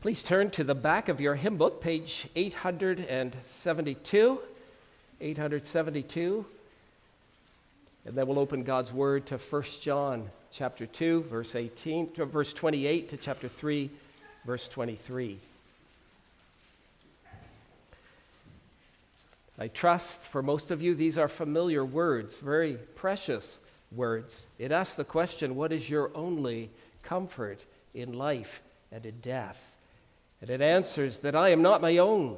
Please turn to the back of your hymn book, page 872. 872. And then we'll open God's word to 1 John chapter 2, verse 18, to verse 28 to chapter 3, verse 23. I trust for most of you these are familiar words, very precious words. It asks the question what is your only comfort in life and in death? And it answers that I am not my own,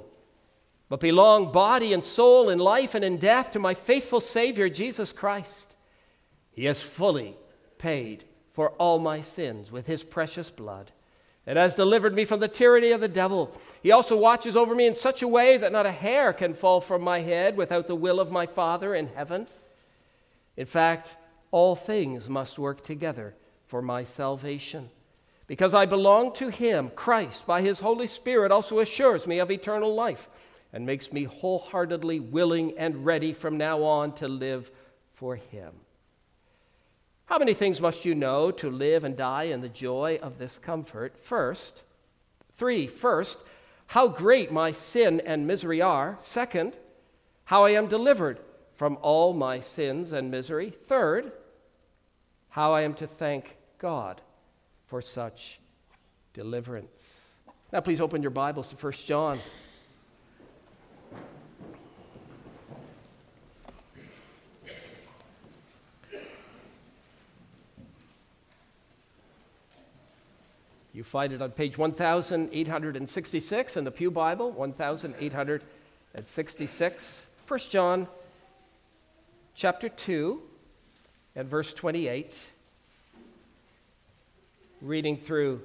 but belong body and soul in life and in death to my faithful Savior, Jesus Christ. He has fully paid for all my sins with his precious blood and has delivered me from the tyranny of the devil. He also watches over me in such a way that not a hair can fall from my head without the will of my Father in heaven. In fact, all things must work together for my salvation. Because I belong to Him, Christ, by His Holy Spirit, also assures me of eternal life and makes me wholeheartedly willing and ready from now on to live for Him. How many things must you know to live and die in the joy of this comfort? First, three, first, how great my sin and misery are. Second, how I am delivered from all my sins and misery. Third, how I am to thank God for such deliverance. Now, please open your Bibles to 1 John. You find it on page 1866 in the Pew Bible, 1866. 1 John chapter 2 and verse 28 reading through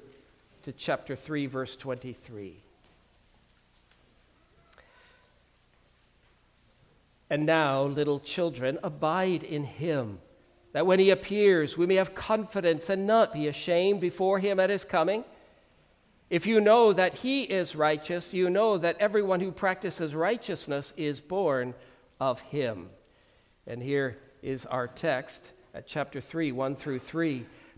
to chapter 3, verse 23. And now, little children, abide in him, that when he appears, we may have confidence and not be ashamed before him at his coming. If you know that he is righteous, you know that everyone who practices righteousness is born of him. And here is our text at chapter 3, 1 through 3.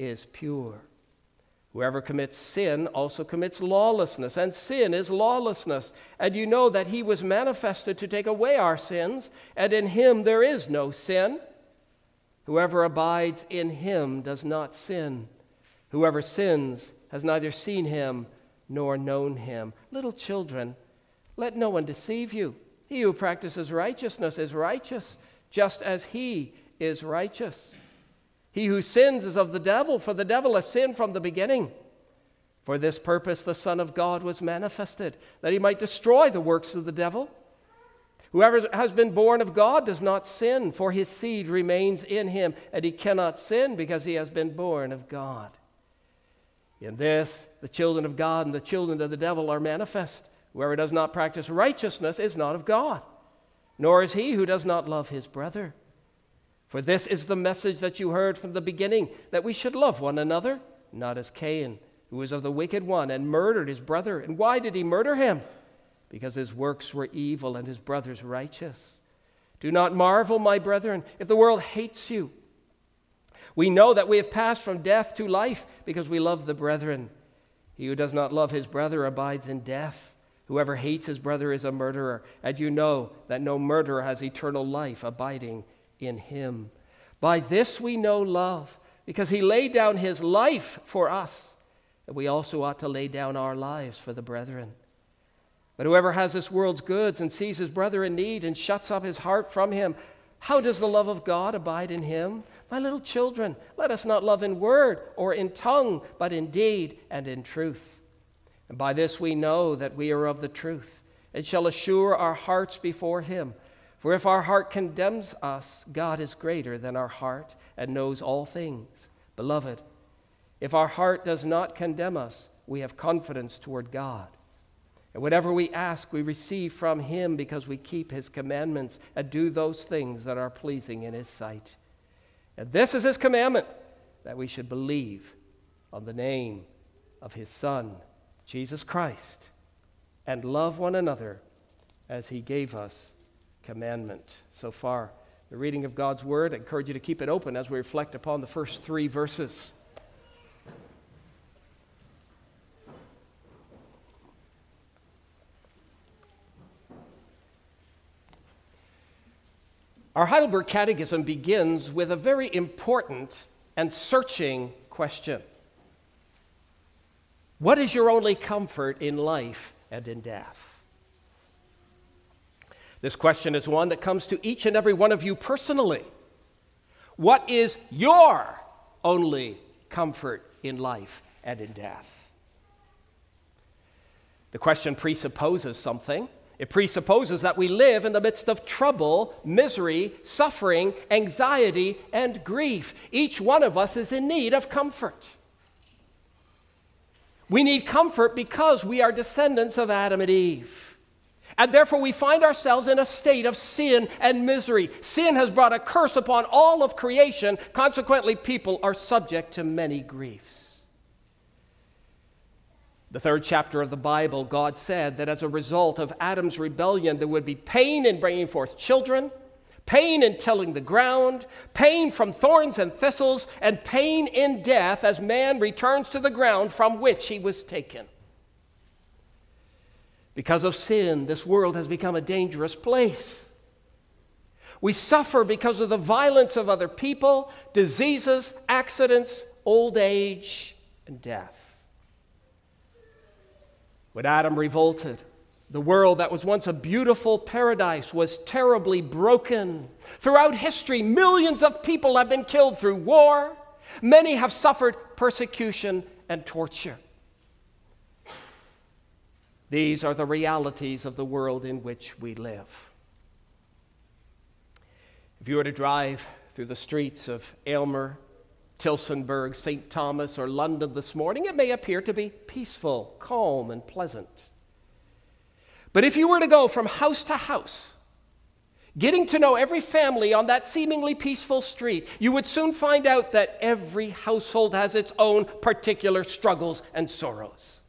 is pure. Whoever commits sin also commits lawlessness, and sin is lawlessness. And you know that he was manifested to take away our sins, and in him there is no sin. Whoever abides in him does not sin. Whoever sins has neither seen him nor known him. Little children, let no one deceive you. He who practices righteousness is righteous, just as he is righteous. He who sins is of the devil, for the devil has sinned from the beginning. For this purpose the Son of God was manifested, that he might destroy the works of the devil. Whoever has been born of God does not sin, for his seed remains in him, and he cannot sin because he has been born of God. In this, the children of God and the children of the devil are manifest. Whoever does not practice righteousness is not of God, nor is he who does not love his brother. For this is the message that you heard from the beginning that we should love one another, not as Cain, who was of the wicked one and murdered his brother. And why did he murder him? Because his works were evil and his brother's righteous. Do not marvel, my brethren, if the world hates you. We know that we have passed from death to life because we love the brethren. He who does not love his brother abides in death. Whoever hates his brother is a murderer, and you know that no murderer has eternal life abiding in him. By this we know love, because he laid down his life for us, and we also ought to lay down our lives for the brethren. But whoever has this world's goods and sees his brother in need and shuts up his heart from him, how does the love of God abide in him? My little children, let us not love in word or in tongue, but in deed and in truth. And by this we know that we are of the truth, and shall assure our hearts before him. For if our heart condemns us, God is greater than our heart and knows all things. Beloved, if our heart does not condemn us, we have confidence toward God. And whatever we ask, we receive from him because we keep his commandments and do those things that are pleasing in his sight. And this is his commandment that we should believe on the name of his Son, Jesus Christ, and love one another as he gave us commandment. So far, the reading of God's word. I encourage you to keep it open as we reflect upon the first three verses. Our Heidelberg Catechism begins with a very important and searching question What is your only comfort in life and in death? This question is one that comes to each and every one of you personally. What is your only comfort in life and in death? The question presupposes something. It presupposes that we live in the midst of trouble, misery, suffering, anxiety, and grief. Each one of us is in need of comfort. We need comfort because we are descendants of Adam and Eve. And therefore, we find ourselves in a state of sin and misery. Sin has brought a curse upon all of creation. Consequently, people are subject to many griefs. The third chapter of the Bible, God said that as a result of Adam's rebellion, there would be pain in bringing forth children, pain in tilling the ground, pain from thorns and thistles, and pain in death as man returns to the ground from which he was taken. Because of sin, this world has become a dangerous place. We suffer because of the violence of other people, diseases, accidents, old age, and death. When Adam revolted, the world that was once a beautiful paradise was terribly broken. Throughout history, millions of people have been killed through war. Many have suffered persecution and torture. These are the realities of the world in which we live. If you were to drive through the streets of Aylmer, Tillsonburg, St. Thomas, or London this morning, it may appear to be peaceful, calm, and pleasant. But if you were to go from house to house, getting to know every family on that seemingly peaceful street, you would soon find out that every household has its own particular struggles and sorrows.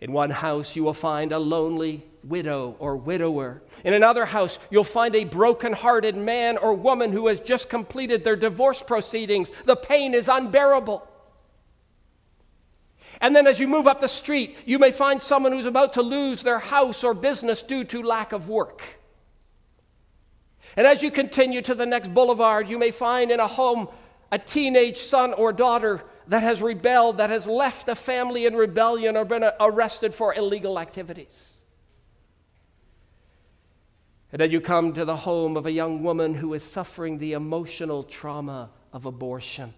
In one house, you will find a lonely widow or widower. In another house, you'll find a broken-hearted man or woman who has just completed their divorce proceedings. The pain is unbearable. And then as you move up the street, you may find someone who's about to lose their house or business due to lack of work. And as you continue to the next boulevard, you may find in a home a teenage son or daughter that has rebelled, that has left a family in rebellion or been arrested for illegal activities. And then you come to the home of a young woman who is suffering the emotional trauma of abortion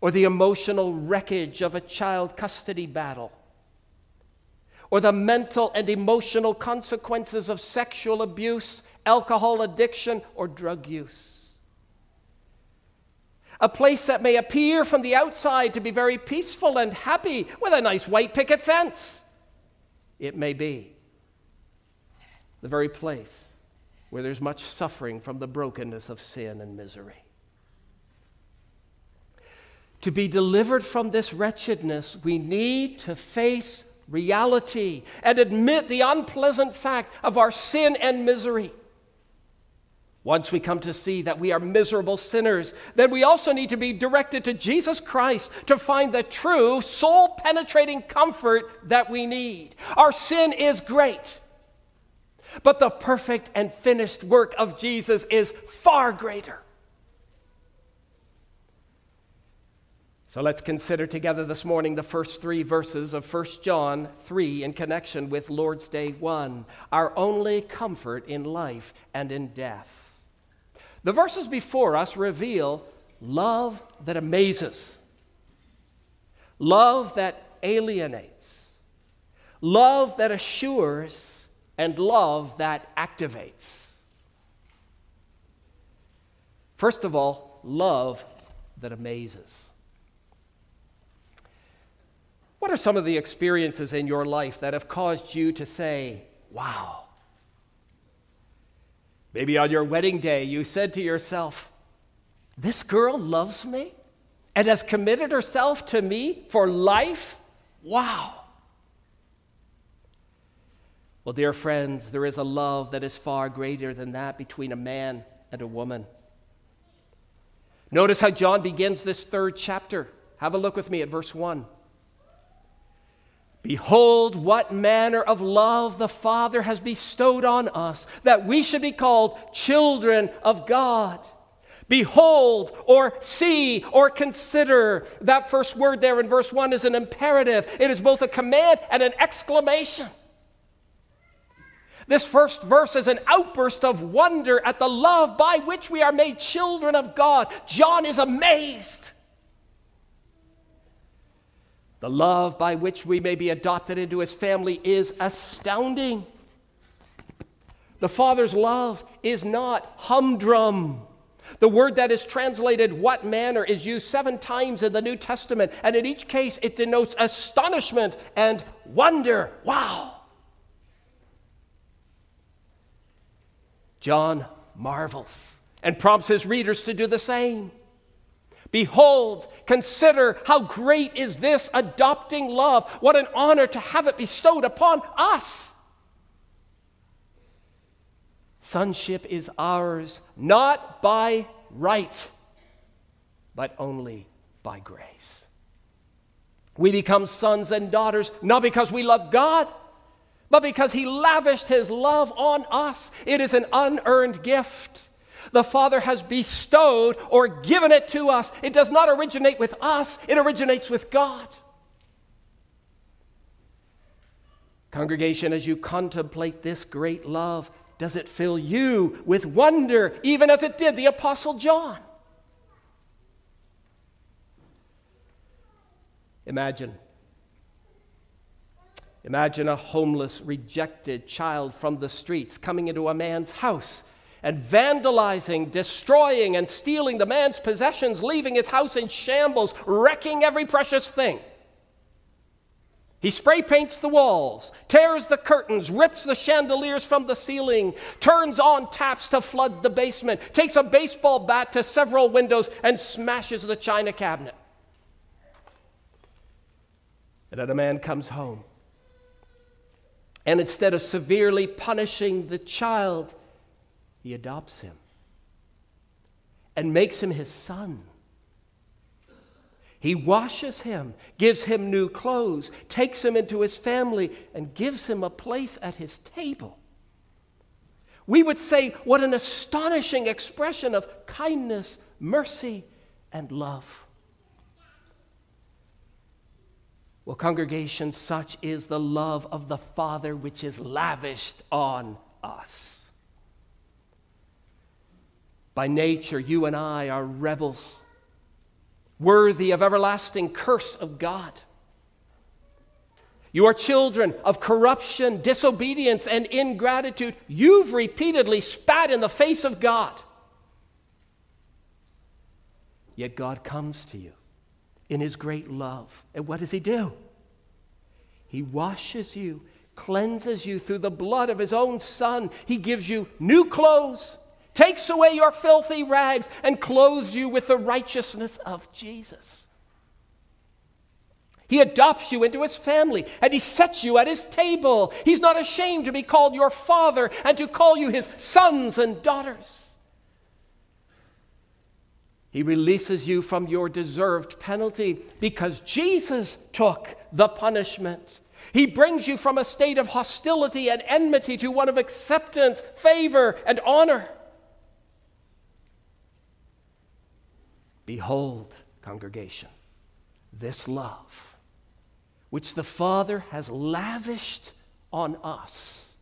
or the emotional wreckage of a child custody battle or the mental and emotional consequences of sexual abuse, alcohol addiction, or drug use a place that may appear from the outside to be very peaceful and happy with a nice white picket fence. It may be the very place where there's much suffering from the brokenness of sin and misery. To be delivered from this wretchedness, we need to face reality and admit the unpleasant fact of our sin and misery. Once we come to see that we are miserable sinners, then we also need to be directed to Jesus Christ to find the true, soul penetrating comfort that we need. Our sin is great, but the perfect and finished work of Jesus is far greater. So let's consider together this morning the first three verses of 1 John 3 in connection with Lord's Day 1, our only comfort in life and in death. The verses before us reveal love that amazes, love that alienates, love that assures, and love that activates. First of all, love that amazes. What are some of the experiences in your life that have caused you to say, wow? Maybe on your wedding day, you said to yourself, This girl loves me and has committed herself to me for life? Wow. Well, dear friends, there is a love that is far greater than that between a man and a woman. Notice how John begins this third chapter. Have a look with me at verse 1. Behold, what manner of love the Father has bestowed on us, that we should be called children of God. Behold, or see, or consider. That first word there in verse 1 is an imperative, it is both a command and an exclamation. This first verse is an outburst of wonder at the love by which we are made children of God. John is amazed. The love by which we may be adopted into his family is astounding. The Father's love is not humdrum. The word that is translated what manner is used seven times in the New Testament, and in each case it denotes astonishment and wonder. Wow! John marvels and prompts his readers to do the same. Behold, consider how great is this adopting love. What an honor to have it bestowed upon us. Sonship is ours not by right, but only by grace. We become sons and daughters not because we love God, but because He lavished His love on us. It is an unearned gift the Father has bestowed or given it to us. It does not originate with us, it originates with God. Congregation, as you contemplate this great love, does it fill you with wonder, even as it did the Apostle John? Imagine. Imagine a homeless, rejected child from the streets coming into a man's house and vandalizing, destroying, and stealing the man's possessions, leaving his house in shambles, wrecking every precious thing. He spray paints the walls, tears the curtains, rips the chandeliers from the ceiling, turns on taps to flood the basement, takes a baseball bat to several windows, and smashes the china cabinet. And then a man comes home. And instead of severely punishing the child, he adopts him and makes him his son. He washes him, gives him new clothes, takes him into his family, and gives him a place at his table. We would say, what an astonishing expression of kindness, mercy, and love. Well, congregation, such is the love of the Father which is lavished on us. By nature, you and I are rebels, worthy of everlasting curse of God. You are children of corruption, disobedience, and ingratitude. You've repeatedly spat in the face of God. Yet God comes to you in His great love. And what does He do? He washes you, cleanses you through the blood of His own Son. He gives you new clothes takes away your filthy rags, and clothes you with the righteousness of Jesus. He adopts you into his family and he sets you at his table. He's not ashamed to be called your father and to call you his sons and daughters. He releases you from your deserved penalty because Jesus took the punishment. He brings you from a state of hostility and enmity to one of acceptance, favor, and honor. Behold, congregation, this love which the Father has lavished on us.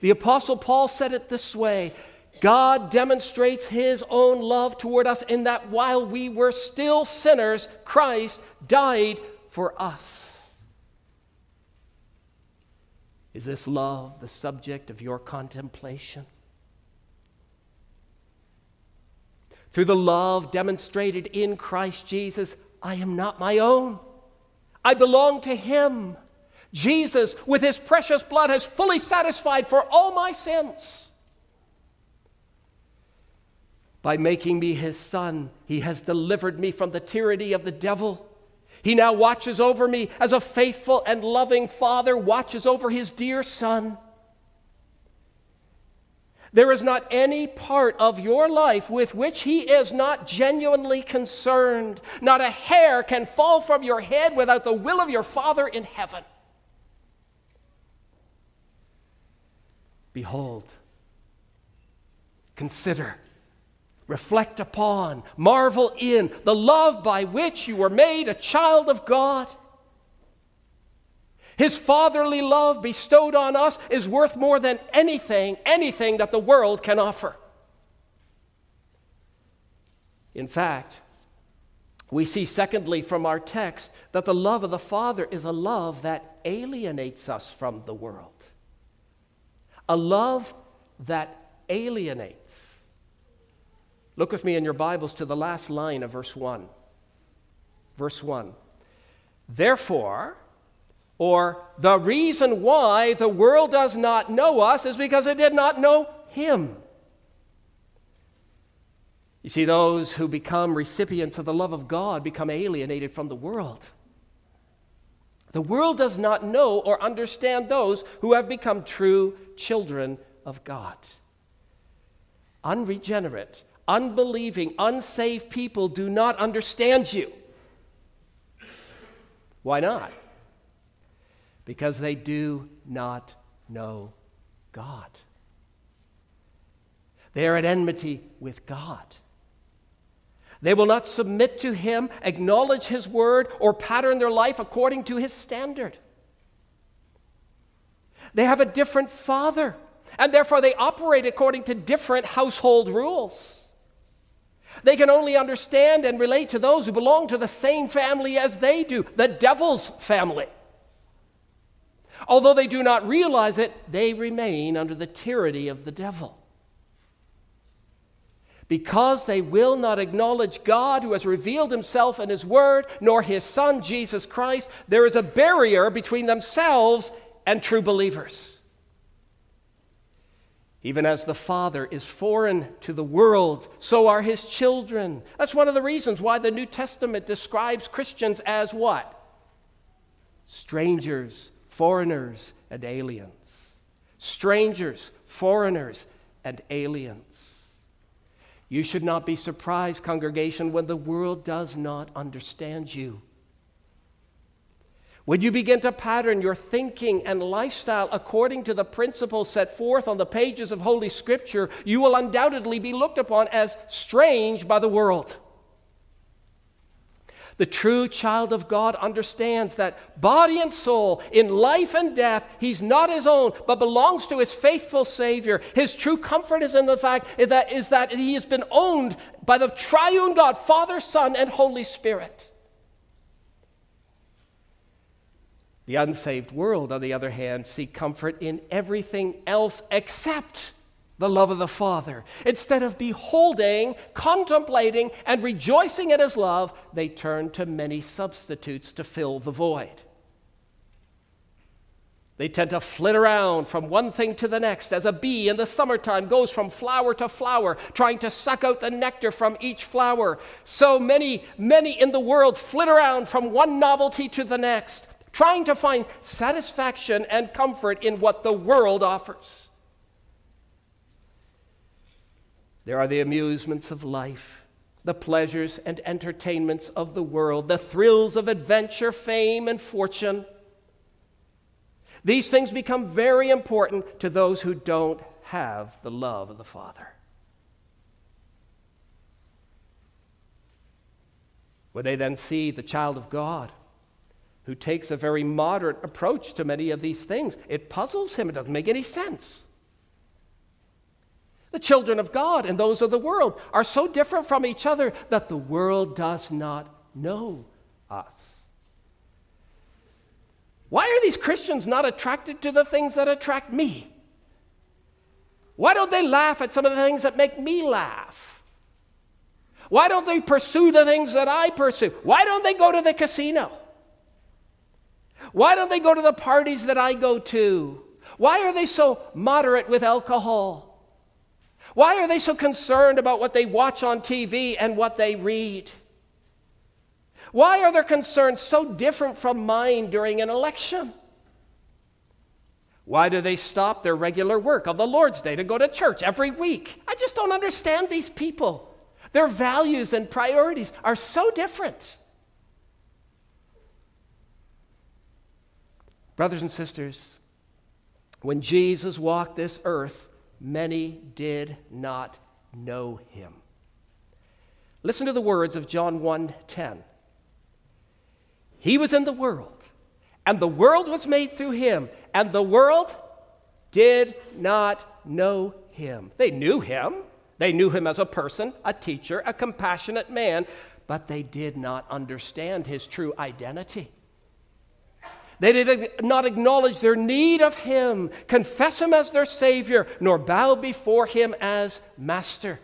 The Apostle Paul said it this way God demonstrates his own love toward us in that while we were still sinners, Christ died for us. Is this love the subject of your contemplation? Through the love demonstrated in Christ Jesus, I am not my own. I belong to Him. Jesus, with His precious blood, has fully satisfied for all my sins. By making me His Son, He has delivered me from the tyranny of the devil. He now watches over me as a faithful and loving Father watches over His dear Son. There is not any part of your life with which He is not genuinely concerned. Not a hair can fall from your head without the will of your Father in heaven. Behold, consider, reflect upon, marvel in the love by which you were made a child of God. His fatherly love bestowed on us is worth more than anything, anything that the world can offer. In fact, we see, secondly, from our text, that the love of the Father is a love that alienates us from the world. A love that alienates. Look with me in your Bibles to the last line of verse 1. Verse 1. Therefore, or the reason why the world does not know us is because it did not know Him. You see, those who become recipients of the love of God become alienated from the world. The world does not know or understand those who have become true children of God. Unregenerate, unbelieving, unsaved people do not understand you. Why not? Because they do not know God. They are at enmity with God. They will not submit to Him, acknowledge His word, or pattern their life according to His standard. They have a different father, and therefore they operate according to different household rules. They can only understand and relate to those who belong to the same family as they do, the devil's family. Although they do not realize it, they remain under the tyranny of the devil. Because they will not acknowledge God who has revealed himself in his word, nor his son Jesus Christ, there is a barrier between themselves and true believers. Even as the Father is foreign to the world, so are his children. That's one of the reasons why the New Testament describes Christians as what? Strangers foreigners and aliens. Strangers, foreigners, and aliens. You should not be surprised, congregation, when the world does not understand you. When you begin to pattern your thinking and lifestyle according to the principles set forth on the pages of Holy Scripture, you will undoubtedly be looked upon as strange by the world. The true child of God understands that body and soul, in life and death, he's not his own, but belongs to his faithful Savior. His true comfort is in the fact that, is that he has been owned by the triune God, Father, Son, and Holy Spirit. The unsaved world, on the other hand, seek comfort in everything else except the love of the Father. Instead of beholding, contemplating, and rejoicing in His love, they turn to many substitutes to fill the void. They tend to flit around from one thing to the next as a bee in the summertime goes from flower to flower, trying to suck out the nectar from each flower. So many, many in the world flit around from one novelty to the next, trying to find satisfaction and comfort in what the world offers. There are the amusements of life, the pleasures and entertainments of the world, the thrills of adventure, fame, and fortune. These things become very important to those who don't have the love of the Father. When they then see the child of God who takes a very moderate approach to many of these things, it puzzles him. It doesn't make any sense. The children of God and those of the world are so different from each other that the world does not know us. Why are these Christians not attracted to the things that attract me? Why don't they laugh at some of the things that make me laugh? Why don't they pursue the things that I pursue? Why don't they go to the casino? Why don't they go to the parties that I go to? Why are they so moderate with alcohol? Why are they so concerned about what they watch on TV and what they read? Why are their concerns so different from mine during an election? Why do they stop their regular work on the Lord's Day to go to church every week? I just don't understand these people. Their values and priorities are so different. Brothers and sisters, when Jesus walked this earth, many did not know him. Listen to the words of John 1:10. He was in the world, and the world was made through him, and the world did not know him. They knew him. They knew him as a person, a teacher, a compassionate man, but they did not understand his true identity. They did not acknowledge their need of him, confess him as their Savior, nor bow before him as Master.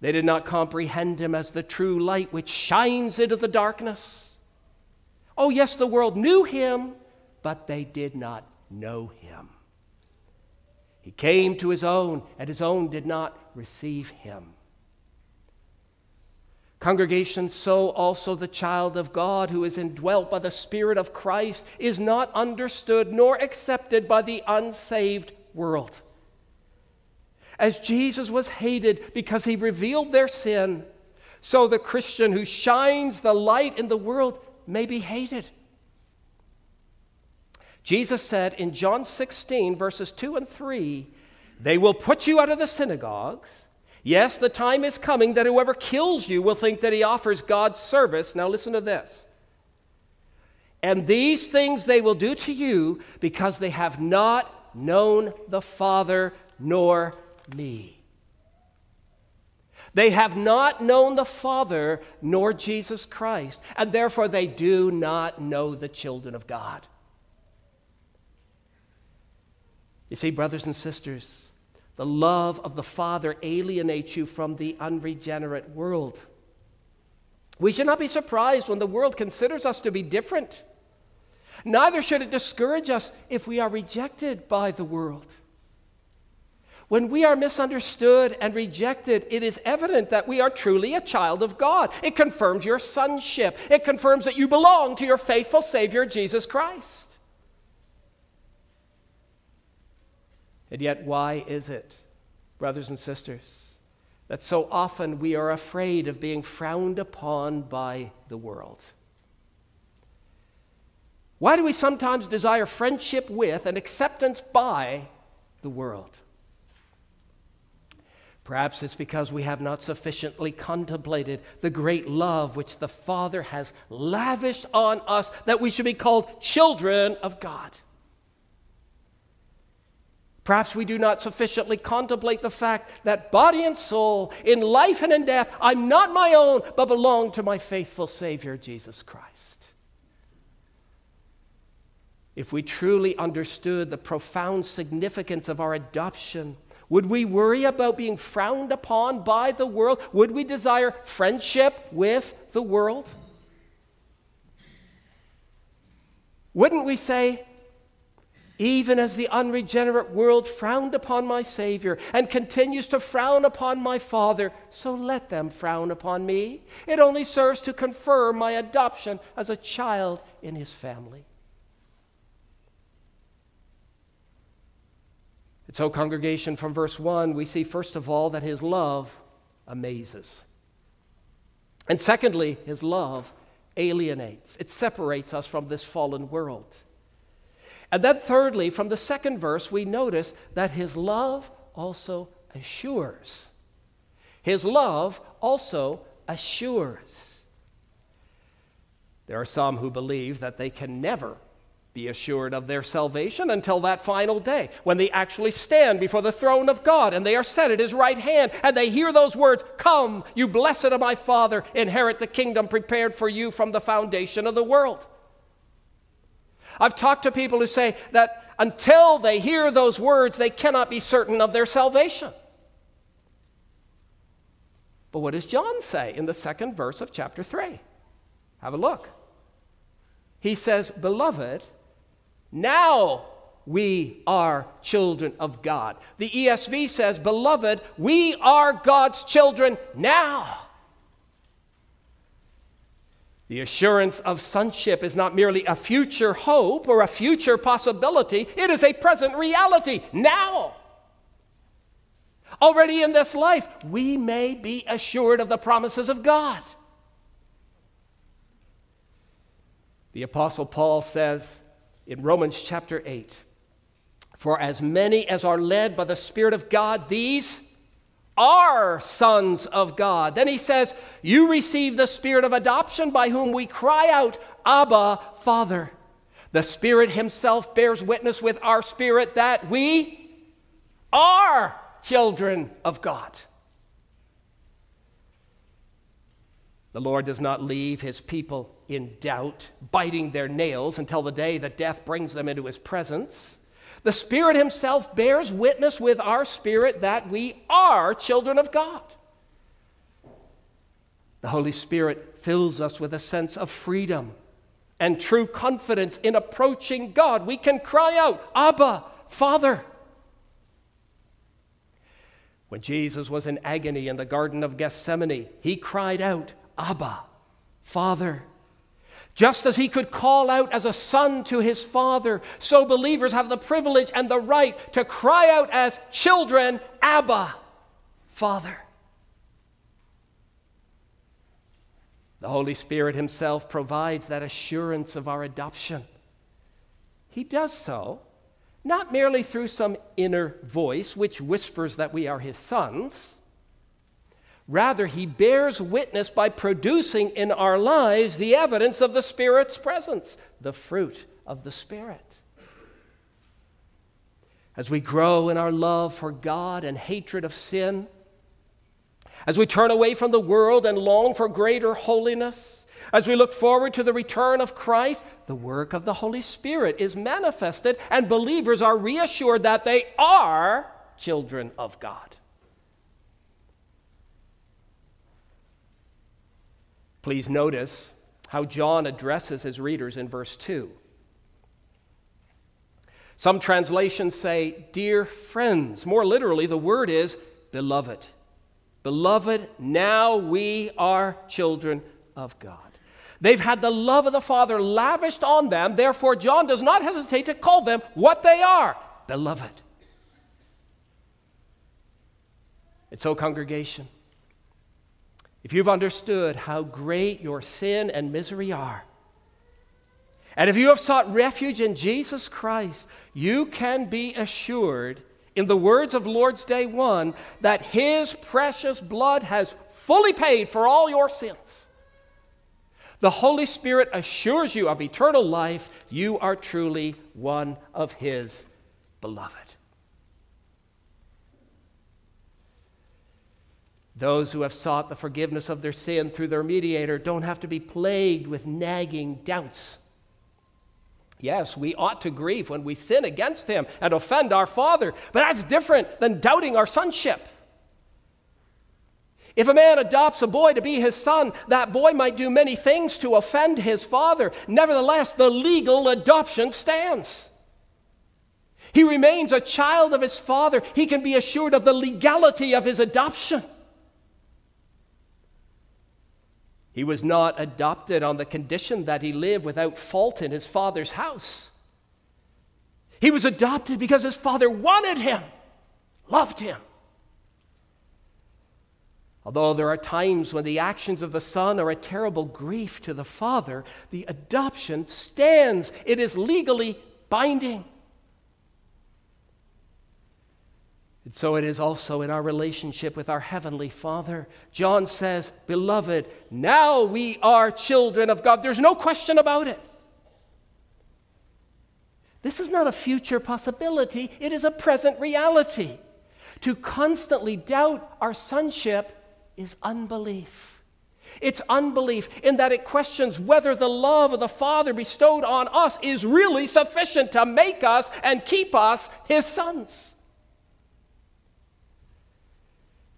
They did not comprehend him as the true light which shines into the darkness. Oh, yes, the world knew him, but they did not know him. He came to his own, and his own did not receive him. Congregation, so also the child of God who is indwelt by the Spirit of Christ is not understood nor accepted by the unsaved world. As Jesus was hated because he revealed their sin, so the Christian who shines the light in the world may be hated. Jesus said in John 16, verses 2 and 3, They will put you out of the synagogues. Yes, the time is coming that whoever kills you will think that he offers God's service. Now, listen to this. And these things they will do to you because they have not known the Father nor me. They have not known the Father nor Jesus Christ, and therefore they do not know the children of God. You see, brothers and sisters, the love of the Father alienates you from the unregenerate world. We should not be surprised when the world considers us to be different. Neither should it discourage us if we are rejected by the world. When we are misunderstood and rejected, it is evident that we are truly a child of God. It confirms your sonship, it confirms that you belong to your faithful Savior, Jesus Christ. And yet, why is it, brothers and sisters, that so often we are afraid of being frowned upon by the world? Why do we sometimes desire friendship with and acceptance by the world? Perhaps it's because we have not sufficiently contemplated the great love which the Father has lavished on us that we should be called children of God. Perhaps we do not sufficiently contemplate the fact that body and soul, in life and in death, I'm not my own, but belong to my faithful Savior, Jesus Christ. If we truly understood the profound significance of our adoption, would we worry about being frowned upon by the world? Would we desire friendship with the world? Wouldn't we say, even as the unregenerate world frowned upon my Savior and continues to frown upon my Father, so let them frown upon me. It only serves to confirm my adoption as a child in His family. And so, congregation, from verse 1, we see first of all that his love amazes. And secondly, his love alienates, it separates us from this fallen world. And then, thirdly, from the second verse, we notice that his love also assures. His love also assures. There are some who believe that they can never be assured of their salvation until that final day when they actually stand before the throne of God and they are set at his right hand and they hear those words Come, you blessed of my Father, inherit the kingdom prepared for you from the foundation of the world. I've talked to people who say that until they hear those words, they cannot be certain of their salvation. But what does John say in the second verse of chapter 3? Have a look. He says, Beloved, now we are children of God. The ESV says, Beloved, we are God's children now. The assurance of sonship is not merely a future hope or a future possibility, it is a present reality now. Already in this life, we may be assured of the promises of God. The Apostle Paul says in Romans chapter 8 For as many as are led by the Spirit of God, these are sons of God. Then he says, You receive the spirit of adoption by whom we cry out, Abba, Father. The Spirit Himself bears witness with our spirit that we are children of God. The Lord does not leave His people in doubt, biting their nails until the day that death brings them into His presence. The Spirit Himself bears witness with our spirit that we are children of God. The Holy Spirit fills us with a sense of freedom and true confidence in approaching God. We can cry out, Abba, Father. When Jesus was in agony in the Garden of Gethsemane, he cried out, Abba, Father. Just as he could call out as a son to his father, so believers have the privilege and the right to cry out as children, Abba, Father. The Holy Spirit Himself provides that assurance of our adoption. He does so not merely through some inner voice which whispers that we are His sons Rather, he bears witness by producing in our lives the evidence of the Spirit's presence, the fruit of the Spirit. As we grow in our love for God and hatred of sin, as we turn away from the world and long for greater holiness, as we look forward to the return of Christ, the work of the Holy Spirit is manifested, and believers are reassured that they are children of God. Please notice how John addresses his readers in verse 2. Some translations say, Dear friends. More literally, the word is beloved. Beloved, now we are children of God. They've had the love of the Father lavished on them, therefore, John does not hesitate to call them what they are beloved. And so, congregation, if you've understood how great your sin and misery are, and if you have sought refuge in Jesus Christ, you can be assured, in the words of Lord's Day 1, that His precious blood has fully paid for all your sins. The Holy Spirit assures you of eternal life. You are truly one of His beloved. Those who have sought the forgiveness of their sin through their mediator don't have to be plagued with nagging doubts. Yes, we ought to grieve when we sin against him and offend our Father, but that's different than doubting our sonship. If a man adopts a boy to be his son, that boy might do many things to offend his father. Nevertheless, the legal adoption stands. He remains a child of his father. He can be assured of the legality of his adoption. He was not adopted on the condition that he live without fault in his father's house. He was adopted because his father wanted him, loved him. Although there are times when the actions of the son are a terrible grief to the father, the adoption stands. It is legally binding. And so it is also in our relationship with our Heavenly Father. John says, Beloved, now we are children of God. There's no question about it. This is not a future possibility, it is a present reality. To constantly doubt our sonship is unbelief. It's unbelief in that it questions whether the love of the Father bestowed on us is really sufficient to make us and keep us His sons.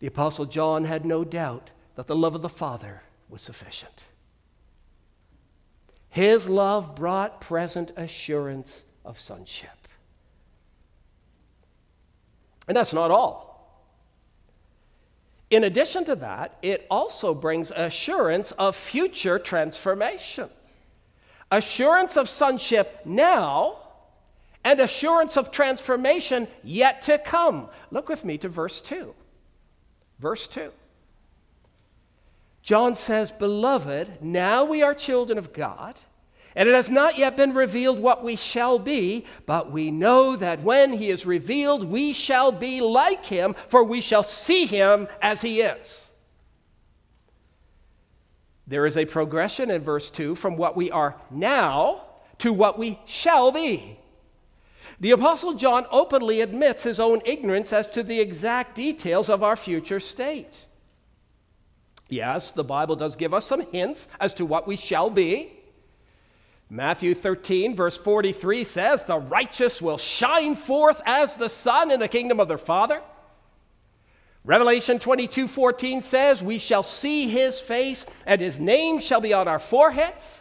The Apostle John had no doubt that the love of the Father was sufficient. His love brought present assurance of sonship. And that's not all. In addition to that, it also brings assurance of future transformation. Assurance of sonship now and assurance of transformation yet to come. Look with me to verse 2. Verse 2. John says, Beloved, now we are children of God, and it has not yet been revealed what we shall be, but we know that when he is revealed, we shall be like him, for we shall see him as he is. There is a progression in verse 2 from what we are now to what we shall be. The Apostle John openly admits his own ignorance as to the exact details of our future state. Yes, the Bible does give us some hints as to what we shall be. Matthew 13, verse 43 says, The righteous will shine forth as the sun in the kingdom of their Father. Revelation 22, 14 says, We shall see his face, and his name shall be on our foreheads.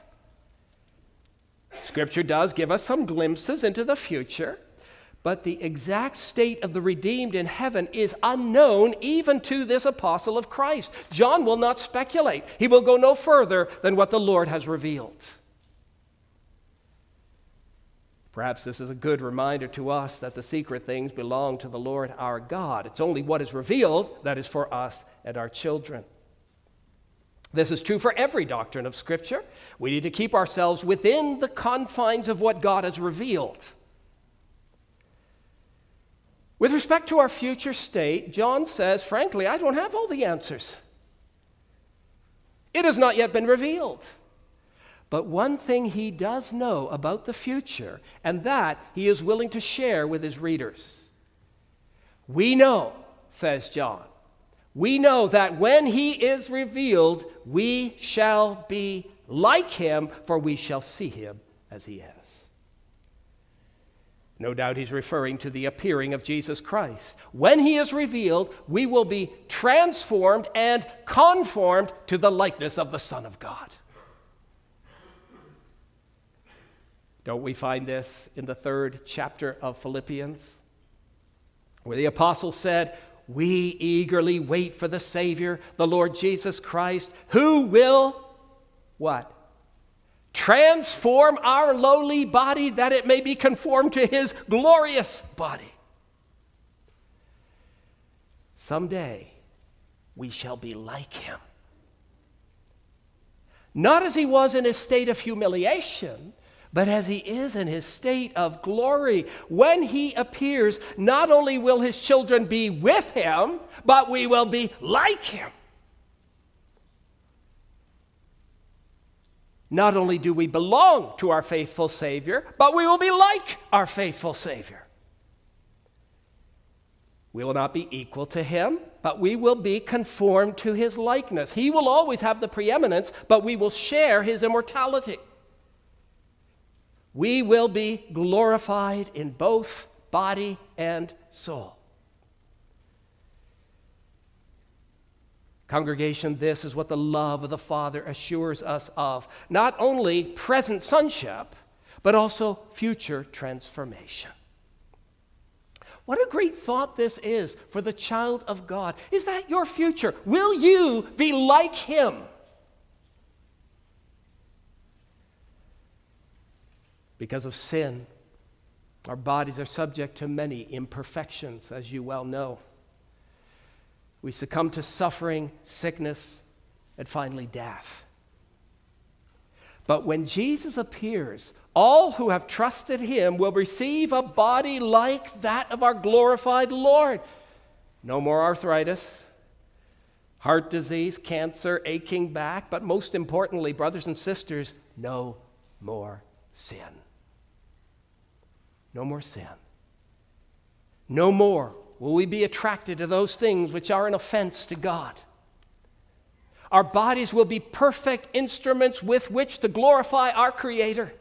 Scripture does give us some glimpses into the future, but the exact state of the redeemed in heaven is unknown even to this apostle of Christ. John will not speculate, he will go no further than what the Lord has revealed. Perhaps this is a good reminder to us that the secret things belong to the Lord our God. It's only what is revealed that is for us and our children. This is true for every doctrine of Scripture. We need to keep ourselves within the confines of what God has revealed. With respect to our future state, John says, frankly, I don't have all the answers. It has not yet been revealed. But one thing he does know about the future, and that he is willing to share with his readers. We know, says John, we know that when he is revealed, we shall be like him, for we shall see him as he is. No doubt he's referring to the appearing of Jesus Christ. When he is revealed, we will be transformed and conformed to the likeness of the Son of God. Don't we find this in the third chapter of Philippians? Where the apostle said, we eagerly wait for the Savior, the Lord Jesus Christ, who will what? Transform our lowly body that it may be conformed to his glorious body. Someday we shall be like him. Not as he was in his state of humiliation, but as he is in his state of glory. When he appears, not only will his children be with him, but we will be like him. Not only do we belong to our faithful Savior, but we will be like our faithful Savior. We will not be equal to him, but we will be conformed to his likeness. He will always have the preeminence, but we will share his immortality we will be glorified in both body and soul. Congregation, this is what the love of the Father assures us of not only present sonship, but also future transformation. What a great thought this is for the child of God. Is that your future? Will you be like Him? Because of sin, our bodies are subject to many imperfections, as you well know. We succumb to suffering, sickness, and finally death. But when Jesus appears, all who have trusted him will receive a body like that of our glorified Lord. No more arthritis, heart disease, cancer, aching back, but most importantly, brothers and sisters, no more sin. No more sin. No more will we be attracted to those things which are an offense to God. Our bodies will be perfect instruments with which to glorify our Creator.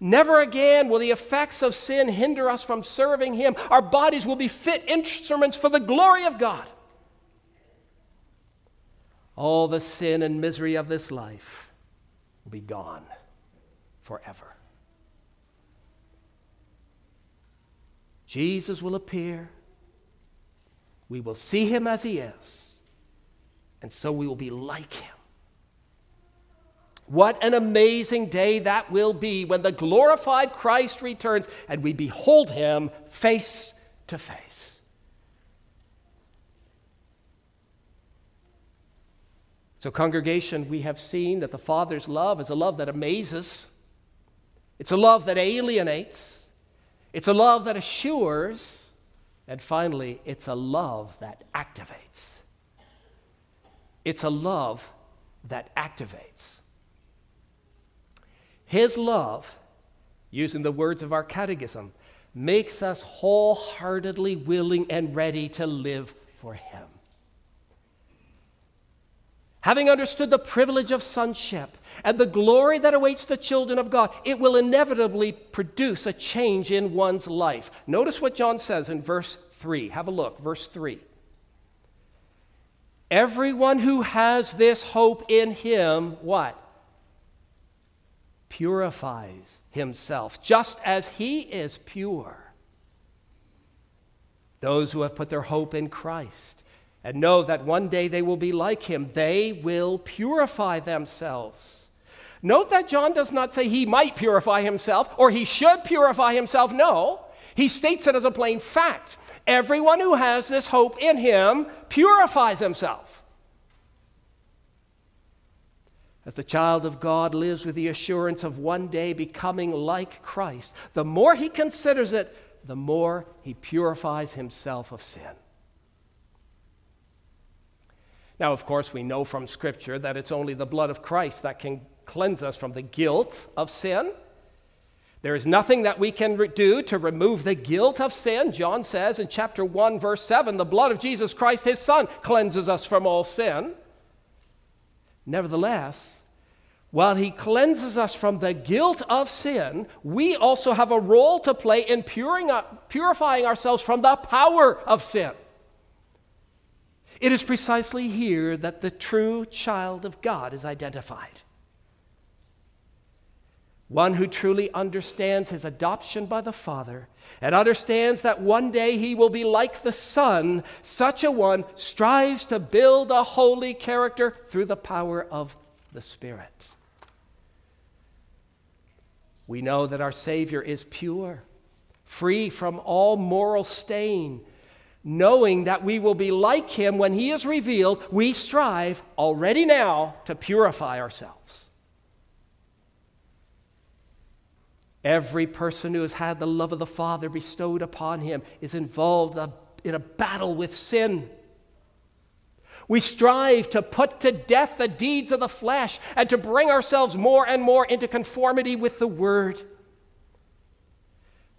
Never again will the effects of sin hinder us from serving Him. Our bodies will be fit instruments for the glory of God. All the sin and misery of this life will be gone forever. Jesus will appear. We will see him as he is, and so we will be like him. What an amazing day that will be when the glorified Christ returns and we behold him face to face. So, congregation, we have seen that the Father's love is a love that amazes, it's a love that alienates, it's a love that assures, and finally, it's a love that activates. It's a love that activates. His love, using the words of our catechism, makes us wholeheartedly willing and ready to live for Him. Having understood the privilege of sonship and the glory that awaits the children of God, it will inevitably produce a change in one's life. Notice what John says in verse 3. Have a look, verse 3. Everyone who has this hope in him, what? purifies himself, just as he is pure. Those who have put their hope in Christ and know that one day they will be like him, they will purify themselves. Note that John does not say he might purify himself or he should purify himself. No, he states it as a plain fact. Everyone who has this hope in him purifies himself. As the child of God lives with the assurance of one day becoming like Christ, the more he considers it, the more he purifies himself of sin. Now, of course, we know from Scripture that it's only the blood of Christ that can cleanse us from the guilt of sin. There is nothing that we can do to remove the guilt of sin. John says in chapter 1, verse 7 the blood of Jesus Christ, his Son, cleanses us from all sin. Nevertheless, while he cleanses us from the guilt of sin, we also have a role to play in purifying ourselves from the power of sin. It is precisely here that the true child of God is identified. One who truly understands his adoption by the Father and understands that one day he will be like the Son, such a one strives to build a holy character through the power of the Spirit. We know that our Savior is pure, free from all moral stain. Knowing that we will be like him when he is revealed, we strive already now to purify ourselves. Every person who has had the love of the Father bestowed upon him is involved in a battle with sin. We strive to put to death the deeds of the flesh and to bring ourselves more and more into conformity with the Word.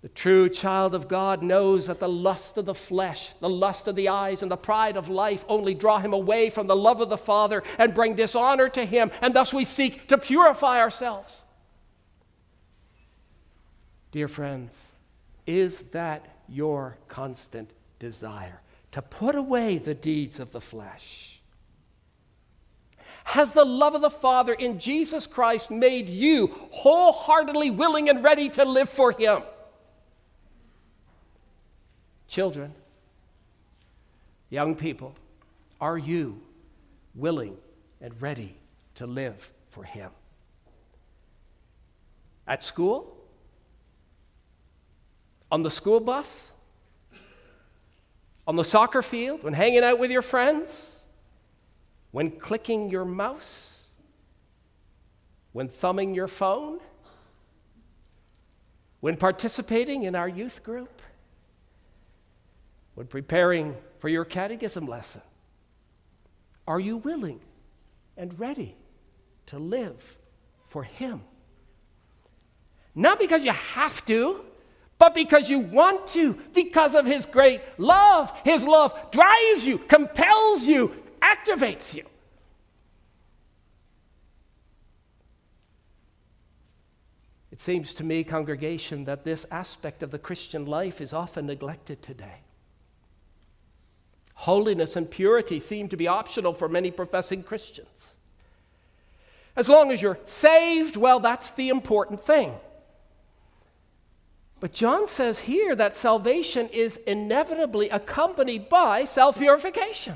The true child of God knows that the lust of the flesh, the lust of the eyes, and the pride of life only draw him away from the love of the Father and bring dishonor to him, and thus we seek to purify ourselves. Dear friends, is that your constant desire? To put away the deeds of the flesh? Has the love of the Father in Jesus Christ made you wholeheartedly willing and ready to live for Him? Children, young people, are you willing and ready to live for Him? At school? on the school bus, on the soccer field, when hanging out with your friends, when clicking your mouse, when thumbing your phone, when participating in our youth group, when preparing for your catechism lesson. Are you willing and ready to live for Him? Not because you have to, but because you want to, because of His great love. His love drives you, compels you, activates you. It seems to me, congregation, that this aspect of the Christian life is often neglected today. Holiness and purity seem to be optional for many professing Christians. As long as you're saved, well, that's the important thing. But John says here that salvation is inevitably accompanied by self purification.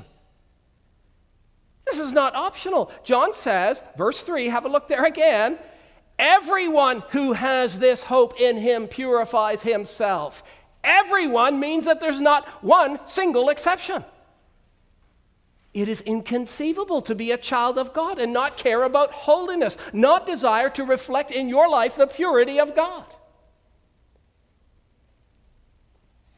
This is not optional. John says, verse 3, have a look there again. Everyone who has this hope in him purifies himself. Everyone means that there's not one single exception. It is inconceivable to be a child of God and not care about holiness, not desire to reflect in your life the purity of God.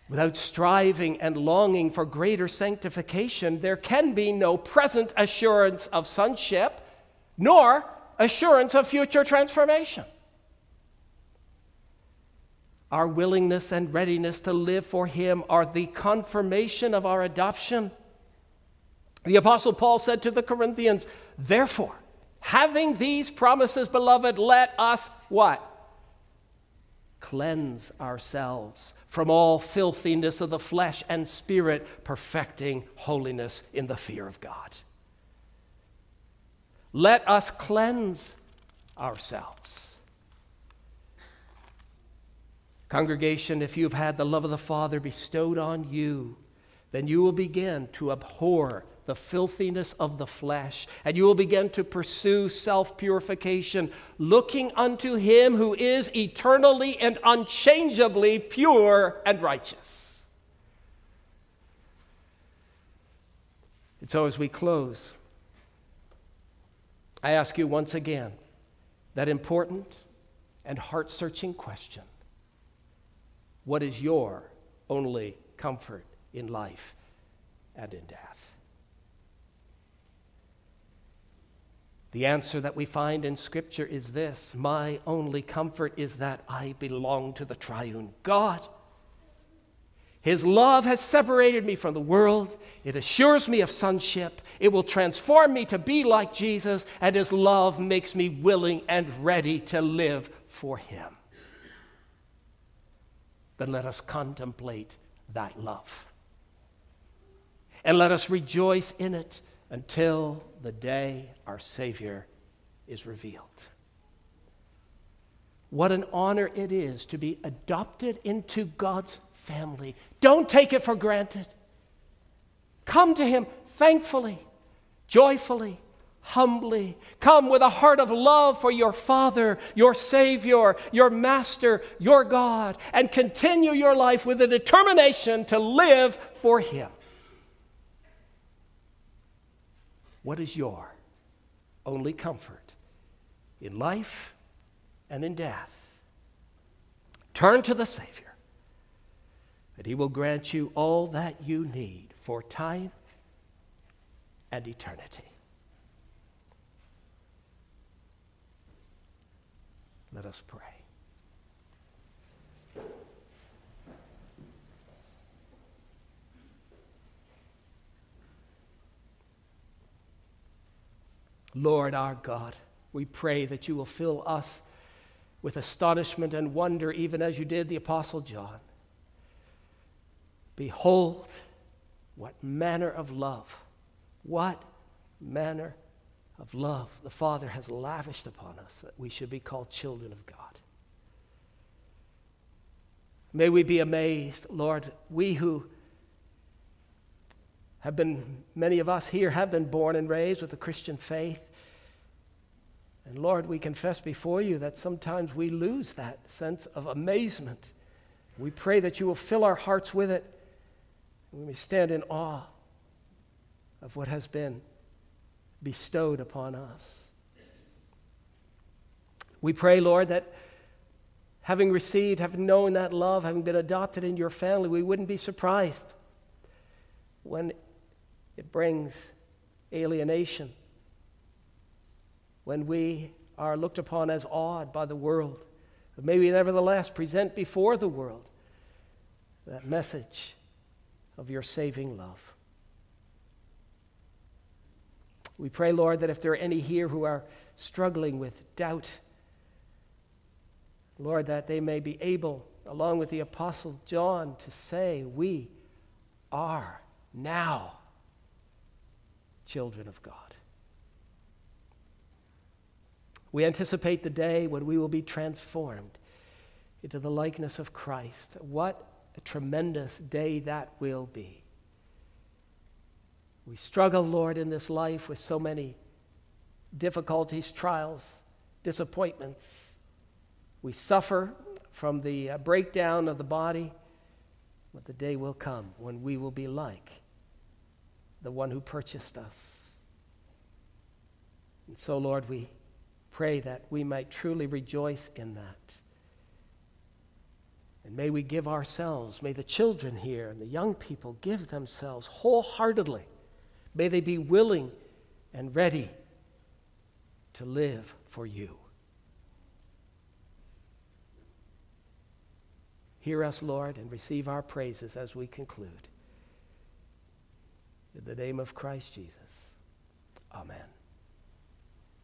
Without striving and longing for greater sanctification, there can be no present assurance of sonship, nor assurance of future transformation. Our willingness and readiness to live for Him are the confirmation of our adoption. The Apostle Paul said to the Corinthians, Therefore, having these promises, beloved, let us what? Cleanse ourselves from all filthiness of the flesh and spirit, perfecting holiness in the fear of God. Let us cleanse ourselves. Congregation, if you've had the love of the Father bestowed on you, then you will begin to abhor the filthiness of the flesh, and you will begin to pursue self purification, looking unto Him who is eternally and unchangeably pure and righteous. And so, as we close, I ask you once again that important and heart searching question What is your only comfort in life and in death? The answer that we find in Scripture is this My only comfort is that I belong to the triune God. His love has separated me from the world. It assures me of sonship. It will transform me to be like Jesus, and His love makes me willing and ready to live for Him. Then let us contemplate that love. And let us rejoice in it until the day our Savior is revealed. What an honor it is to be adopted into God's family. Don't take it for granted. Come to Him thankfully, joyfully, humbly. Come with a heart of love for your Father, your Savior, your Master, your God, and continue your life with a determination to live for Him. What is your only comfort in life and in death? Turn to the Savior, and He will grant you all that you need for time and eternity. Let us pray. Lord our God, we pray that you will fill us with astonishment and wonder, even as you did the Apostle John. Behold, what manner of love, what manner of love the Father has lavished upon us that we should be called children of God. May we be amazed, Lord, we who have been, many of us here have been born and raised with the Christian faith. And Lord, we confess before you that sometimes we lose that sense of amazement. We pray that you will fill our hearts with it. We may stand in awe of what has been bestowed upon us. We pray, Lord, that having received, having known that love, having been adopted in your family, we wouldn't be surprised when it brings alienation when we are looked upon as awed by the world. But may we nevertheless present before the world that message of your saving love. We pray, Lord, that if there are any here who are struggling with doubt, Lord, that they may be able, along with the Apostle John, to say, We are now children of God. We anticipate the day when we will be transformed into the likeness of Christ. What a tremendous day that will be. We struggle, Lord, in this life with so many difficulties, trials, disappointments. We suffer from the uh, breakdown of the body, but the day will come when we will be like the one who purchased us. And so, Lord, we pray that we might truly rejoice in that. And may we give ourselves, may the children here and the young people give themselves wholeheartedly. May they be willing and ready to live for you. Hear us, Lord, and receive our praises as we conclude. In the name of Christ Jesus. Amen.